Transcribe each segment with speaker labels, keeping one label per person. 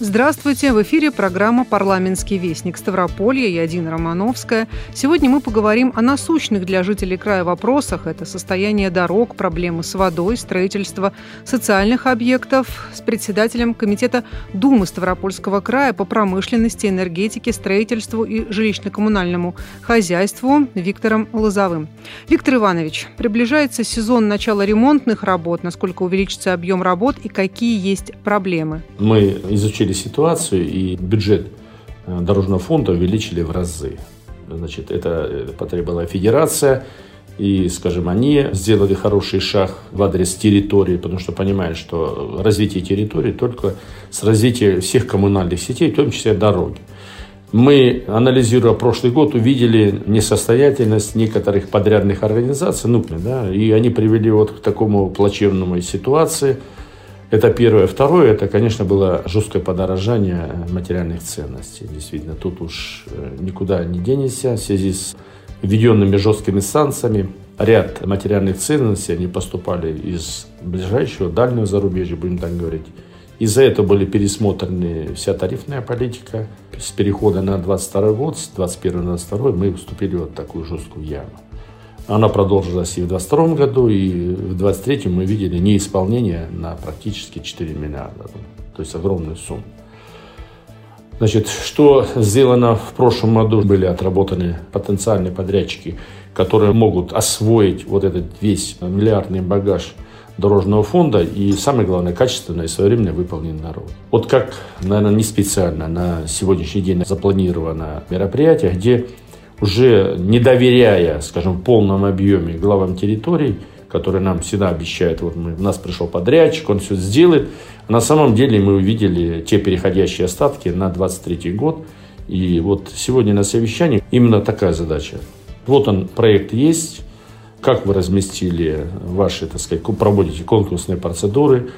Speaker 1: Здравствуйте! В эфире программа «Парламентский вестник Ставрополья». Я Дина Романовская. Сегодня мы поговорим о насущных для жителей края вопросах. Это состояние дорог, проблемы с водой, строительство социальных объектов с председателем Комитета Думы Ставропольского края по промышленности, энергетике, строительству и жилищно-коммунальному хозяйству Виктором Лозовым. Виктор Иванович, приближается сезон начала ремонтных работ. Насколько увеличится объем работ и какие есть проблемы?
Speaker 2: Мы изучили изучили ситуацию и бюджет э, дорожного фонда увеличили в разы. Значит, это потребовала федерация, и, скажем, они сделали хороший шаг в адрес территории, потому что понимают, что развитие территории только с развитием всех коммунальных сетей, в том числе дороги. Мы, анализируя прошлый год, увидели несостоятельность некоторых подрядных организаций, ну, да, и они привели вот к такому плачевному ситуации – это первое. Второе, это, конечно, было жесткое подорожание материальных ценностей. Действительно, тут уж э, никуда не денешься в связи с введенными жесткими санкциями. Ряд материальных ценностей, они поступали из ближайшего, дальнего зарубежья, будем так говорить. Из-за этого были пересмотрены вся тарифная политика. С перехода на 22 год, с 21 на 22 мы вступили в вот такую жесткую яму. Она продолжилась и в 2022 году, и в 2023 мы видели неисполнение на практически 4 миллиарда. То есть огромную сумму. Значит, что сделано в прошлом году? Были отработаны потенциальные подрядчики, которые могут освоить вот этот весь миллиардный багаж дорожного фонда и, самое главное, качественно и своевременно выполнен дорогу. Вот как, наверное, не специально на сегодняшний день запланировано мероприятие, где уже не доверяя, скажем, в полном объеме главам территорий, которые нам всегда обещают, вот мы, у нас пришел подрядчик, он все сделает. На самом деле мы увидели те переходящие остатки на 23 год. И вот сегодня на совещании именно такая задача. Вот он, проект есть, как вы разместили ваши, так сказать, проводите конкурсные процедуры,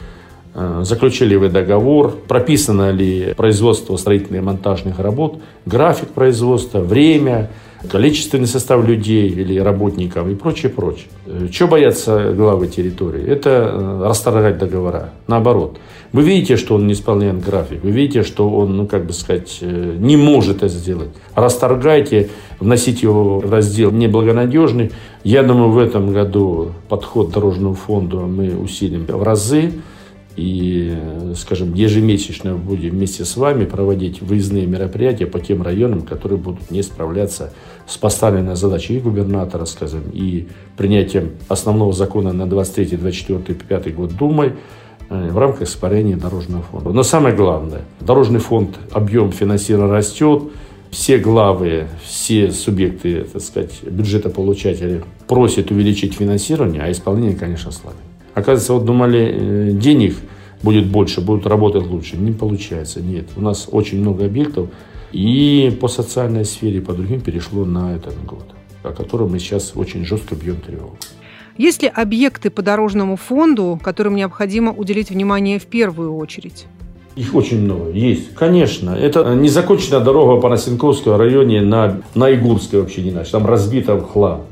Speaker 2: э, заключили вы договор, прописано ли производство строительных и монтажных работ, график производства, время, количественный состав людей или работников и прочее, прочее. Что боятся главы территории? Это э, расторгать договора. Наоборот. Вы видите, что он не исполняет график. Вы видите, что он, ну, как бы сказать, э, не может это сделать. Расторгайте, вносите его в раздел неблагонадежный. Я думаю, в этом году подход дорожному фонду мы усилим в разы и, скажем, ежемесячно будем вместе с вами проводить выездные мероприятия по тем районам, которые будут не справляться с поставленной задачей и губернатора, скажем, и принятием основного закона на 23, 24, 5 год Думой э, в рамках испарения дорожного фонда. Но самое главное, дорожный фонд, объем финансирования растет, все главы, все субъекты, так сказать, бюджетополучатели просят увеличить финансирование, а исполнение, конечно, слабее. Оказывается, вот думали, э, денег будет больше, будут работать лучше. Не получается, нет. У нас очень много объектов, и по социальной сфере, по другим перешло на этот год, о котором мы сейчас очень жестко бьем тревогу.
Speaker 1: Есть ли объекты по дорожному фонду, которым необходимо уделить внимание в первую очередь?
Speaker 2: Их очень много. Есть. Конечно. Это незаконченная дорога по Носенковскому районе на, на Игурской вообще не иначе. Там разбита в хлам.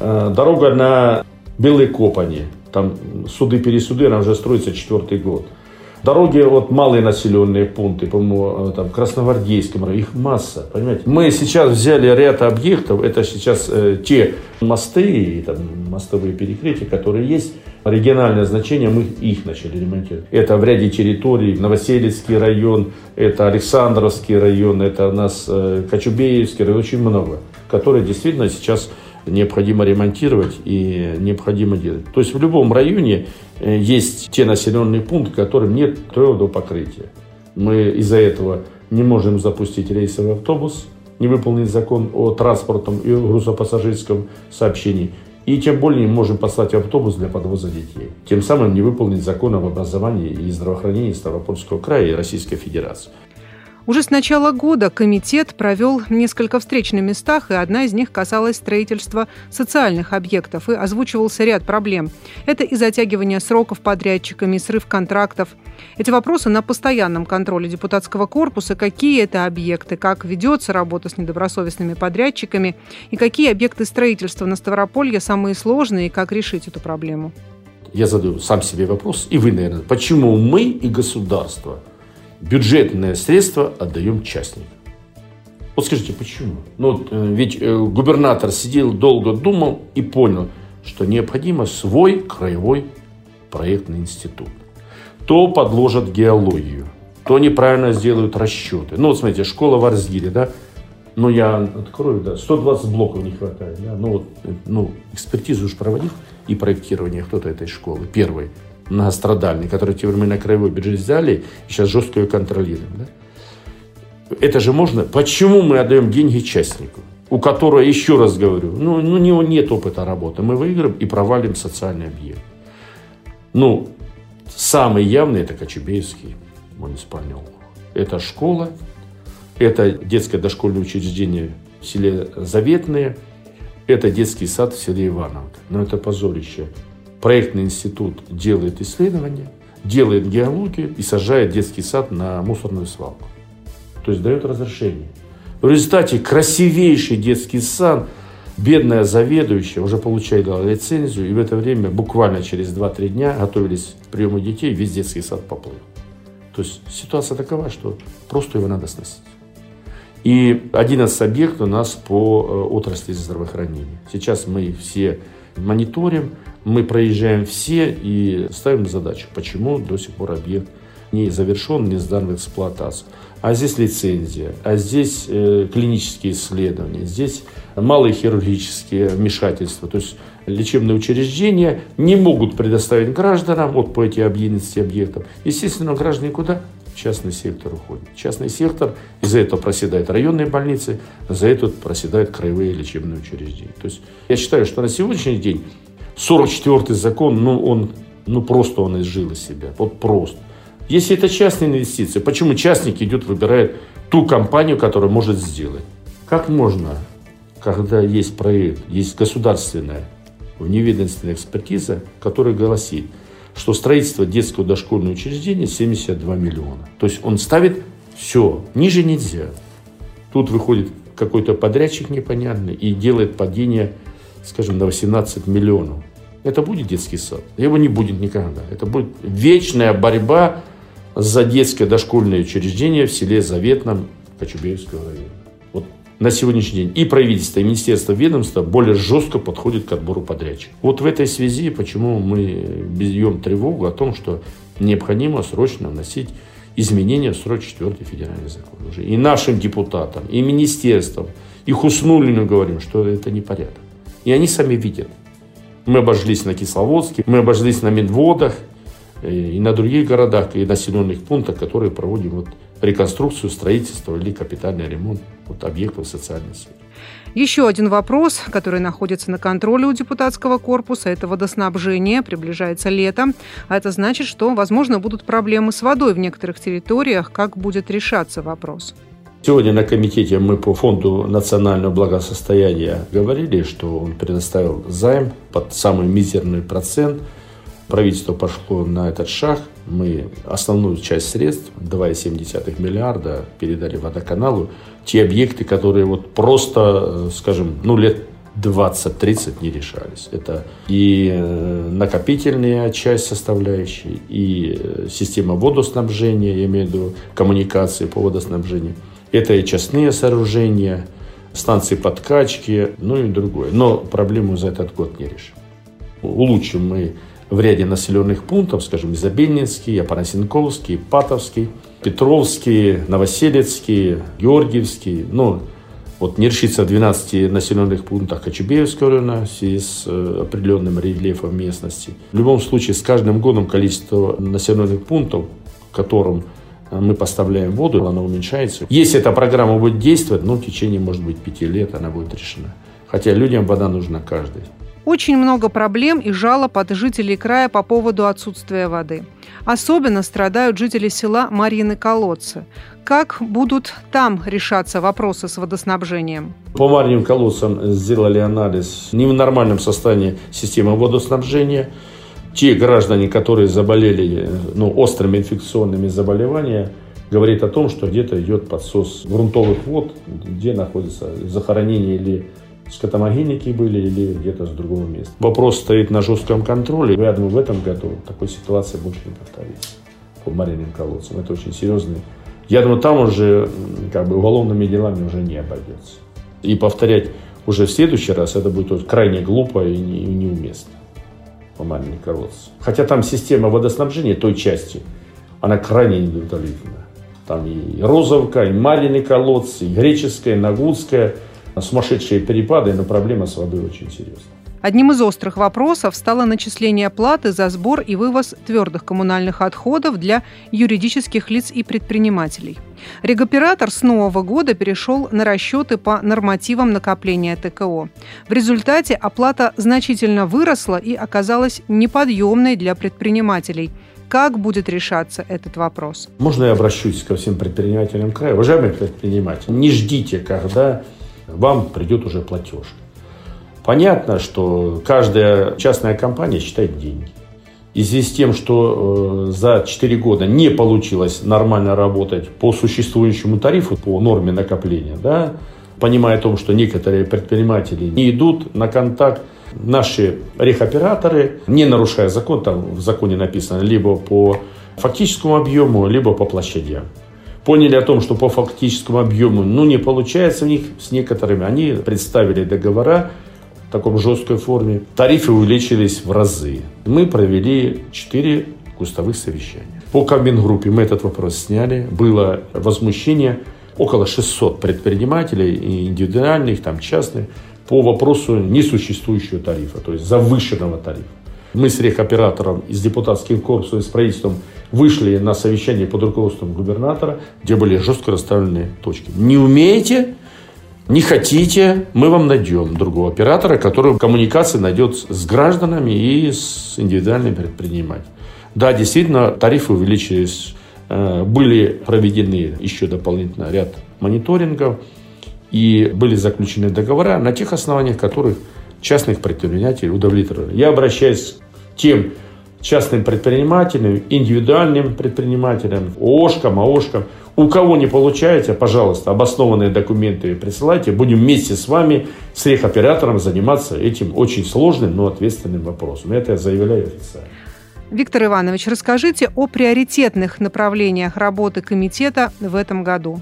Speaker 2: Э, дорога на Белой Копане. Там суды-пересуды, она уже строится четвертый год. Дороги, вот малые населенные пункты, по-моему, э, там, Красногвардейском районе, их масса, понимаете. Мы сейчас взяли ряд объектов, это сейчас э, те мосты и там, мостовые перекрытия, которые есть, региональное значение, мы их начали ремонтировать. Это в ряде территорий, Новоселицкий район, это Александровский район, это у нас э, Кочубеевский район, очень много, которые действительно сейчас необходимо ремонтировать и необходимо делать. То есть в любом районе э, есть те населенные пункты, которым нет твердого покрытия. Мы из-за этого не можем запустить рейсовый автобус, не выполнить закон о транспортном и грузопассажирском сообщении. И тем более не можем послать автобус для подвоза детей. Тем самым не выполнить закон об образовании и здравоохранении Ставропольского края и Российской Федерации.
Speaker 1: Уже с начала года комитет провел несколько встреч на местах, и одна из них касалась строительства социальных объектов, и озвучивался ряд проблем. Это и затягивание сроков подрядчиками, и срыв контрактов. Эти вопросы на постоянном контроле депутатского корпуса. Какие это объекты, как ведется работа с недобросовестными подрядчиками, и какие объекты строительства на Ставрополье самые сложные, и как решить эту проблему.
Speaker 2: Я задаю сам себе вопрос, и вы, наверное, почему мы и государство – бюджетные средства отдаем частникам. Вот скажите, почему? Ну, э, ведь э, губернатор сидел, долго думал и понял, что необходимо свой краевой проектный институт. То подложат геологию, то неправильно сделают расчеты. Ну, вот смотрите, школа в Арзгире, да, ну, я открою, да, 120 блоков не хватает, да, ну, вот, э, ну, экспертизу уж проводил и проектирование кто-то этой школы, первый многострадальный, который теперь мы на краевой бюджет взяли и сейчас жестко ее контролируем. Да? Это же можно. Почему мы отдаем деньги частнику, у которого, еще раз говорю, ну, ну у него нет опыта работы. Мы выиграем и провалим социальный объект. Ну, самый явный это Кочубеевский муниципальный округ. Это школа, это детское дошкольное учреждение в селе Заветное, это детский сад в селе Ивановка. Но это позорище проектный институт делает исследования, делает геологию и сажает детский сад на мусорную свалку. То есть дает разрешение. В результате красивейший детский сад, бедная заведующая уже получает лицензию, и в это время буквально через 2-3 дня готовились к приему детей, весь детский сад поплыл. То есть ситуация такова, что просто его надо сносить. И 11 объектов у нас по э, отрасли здравоохранения. Сейчас мы все мониторим, мы проезжаем все и ставим задачу, почему до сих пор объект не завершен, не сдан в эксплуатацию. А здесь лицензия, а здесь э, клинические исследования, здесь малые хирургические вмешательства. То есть лечебные учреждения не могут предоставить гражданам вот по этим 11 объектам. Естественно, граждане куда? Частный сектор уходит. Частный сектор, из-за этого проседают районные больницы, за это проседают краевые лечебные учреждения. То есть я считаю, что на сегодняшний день 44-й закон, ну, он, ну, просто он изжил из себя. Вот просто. Если это частные инвестиции, почему частник идет, выбирает ту компанию, которая может сделать? Как можно, когда есть проект, есть государственная вневедомственная экспертиза, которая гласит, что строительство детского дошкольного учреждения 72 миллиона. То есть он ставит все, ниже нельзя. Тут выходит какой-то подрядчик непонятный и делает падение скажем, на 18 миллионов, это будет детский сад. Его не будет никогда. Это будет вечная борьба за детское дошкольное учреждение в селе Заветном Кочубеевского района. На сегодняшний день и правительство, и министерство, ведомства более жестко подходят к отбору подрядчиков. Вот в этой связи, почему мы бьем тревогу о том, что необходимо срочно вносить изменения в 44-й федеральный закон. Уже и нашим депутатам, и министерствам, и Хуснулину говорим, что это не порядок. И они сами видят. Мы обожглись на Кисловодске, мы обожглись на Медводах э, и на других городах и населенных пунктах, которые проводим вот реконструкцию, строительство или капитальный ремонт вот объектов социальной сферы.
Speaker 1: Еще один вопрос, который находится на контроле у депутатского корпуса, это водоснабжение. Приближается лето, а это значит, что, возможно, будут проблемы с водой в некоторых территориях. Как будет решаться вопрос?
Speaker 2: Сегодня на комитете мы по фонду национального благосостояния говорили, что он предоставил займ под самый мизерный процент. Правительство пошло на этот шаг. Мы основную часть средств, 2,7 миллиарда, передали водоканалу. Те объекты, которые вот просто, скажем, ну лет 20-30 не решались. Это и э, накопительная часть составляющей, и э, система водоснабжения, я имею в виду коммуникации по водоснабжению – это и частные сооружения, станции подкачки, ну и другое. Но проблему за этот год не решим. Улучшим мы в ряде населенных пунктов, скажем, Изобильнинский, Апанасенковский, Патовский, Петровский, Новоселецкий, Георгиевский. Ну, вот не решится в 12 населенных пунктах Кочубеевского района в связи с э, определенным рельефом местности. В любом случае, с каждым годом количество населенных пунктов, которым мы поставляем воду, она уменьшается. Если эта программа будет действовать, ну, в течение, может быть, пяти лет она будет решена. Хотя людям вода нужна каждый.
Speaker 1: Очень много проблем и жалоб от жителей края по поводу отсутствия воды. Особенно страдают жители села Марьины Колодцы. Как будут там решаться вопросы с водоснабжением?
Speaker 2: По Марьиным колодцам сделали анализ не в нормальном состоянии системы водоснабжения. Те граждане, которые заболели ну, острыми инфекционными заболеваниями, говорит о том, что где-то идет подсос грунтовых вод, где находится захоронение или скотомогильники были или где-то с другого места. Вопрос стоит на жестком контроле. Я думаю, в этом году такой ситуации больше не повторится по Мариным колодцам. Это очень серьезный. Я думаю, там уже как бы уголовными делами уже не обойдется. И повторять уже в следующий раз это будет крайне глупо и неуместно по Мариным колодцам. Хотя там система водоснабжения той части, она крайне неудовлетворительна. Там и Розовка, и Марины колодцы, и Греческая, и Нагутская – сумасшедшие перепады, но проблема с водой очень серьезная.
Speaker 1: Одним из острых вопросов стало начисление платы за сбор и вывоз твердых коммунальных отходов для юридических лиц и предпринимателей. Регоператор с нового года перешел на расчеты по нормативам накопления ТКО. В результате оплата значительно выросла и оказалась неподъемной для предпринимателей. Как будет решаться этот вопрос?
Speaker 2: Можно я обращусь ко всем предпринимателям края? Уважаемые предприниматели, не ждите, когда вам придет уже платеж. Понятно, что каждая частная компания считает деньги. И в связи с тем, что э, за 4 года не получилось нормально работать по существующему тарифу, по норме накопления, да, понимая о том, что некоторые предприниматели не идут на контакт, наши рехоператоры, не нарушая закон, там в законе написано, либо по фактическому объему, либо по площадям поняли о том, что по фактическому объему ну, не получается у них с некоторыми. Они представили договора в таком жесткой форме. Тарифы увеличились в разы. Мы провели 4 кустовых совещания. По Кабмингруппе мы этот вопрос сняли. Было возмущение около 600 предпринимателей, индивидуальных, там частных, по вопросу несуществующего тарифа, то есть завышенного тарифа. Мы с рехоператором и с депутатским корпусом и с правительством вышли на совещание под руководством губернатора, где были жестко расставлены точки. Не умеете, не хотите, мы вам найдем другого оператора, который коммуникации найдет с гражданами и с индивидуальными предпринимателями. Да, действительно, тарифы увеличились, э, были проведены еще дополнительно ряд мониторингов, и были заключены договора на тех основаниях, которых частных предпринимателей удовлетворили. Я обращаюсь тем частным предпринимателям, индивидуальным предпринимателям, ООшкам, АОшкам. У кого не получаете, пожалуйста, обоснованные документы присылайте. Будем вместе с вами, с рехоператором, заниматься этим очень сложным, но ответственным вопросом. Это я заявляю официально.
Speaker 1: Виктор Иванович, расскажите о приоритетных направлениях работы комитета в этом году.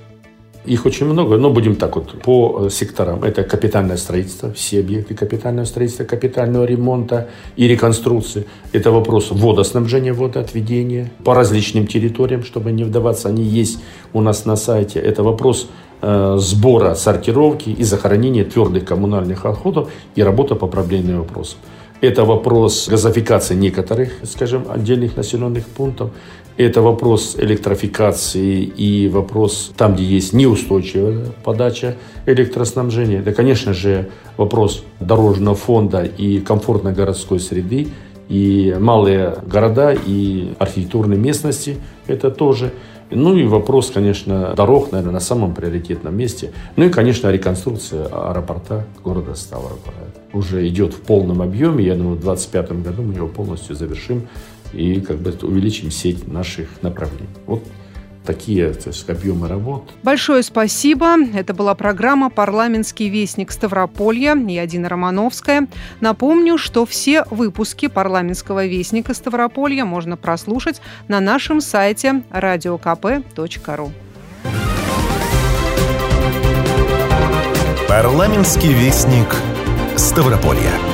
Speaker 2: Их очень много, но будем так вот по э, секторам. Это капитальное строительство, все объекты капитального строительства, капитального ремонта и реконструкции. Это вопрос водоснабжения, водоотведения по различным территориям, чтобы не вдаваться, они есть у нас на сайте. Это вопрос э, сбора, сортировки и захоронения твердых коммунальных отходов и работа по проблемным вопросам. Это вопрос газификации некоторых, скажем, отдельных населенных пунктов. Это вопрос электрификации и вопрос там, где есть неустойчивая подача электроснабжения. Это, конечно же, вопрос дорожного фонда и комфортной городской среды. И малые города, и архитектурные местности – это тоже. Ну и вопрос, конечно, дорог, наверное, на самом приоритетном месте. Ну и, конечно, реконструкция аэропорта города Ставрополя. Уже идет в полном объеме. Я думаю, в 2025 году мы его полностью завершим и как бы увеличим сеть наших направлений. Вот такие то есть, объемы работ.
Speaker 1: Большое спасибо. Это была программа «Парламентский вестник Ставрополья» и Адина Романовская. Напомню, что все выпуски «Парламентского вестника Ставрополья» можно прослушать на нашем сайте radiokp.ru.
Speaker 3: «Парламентский вестник Ставрополья».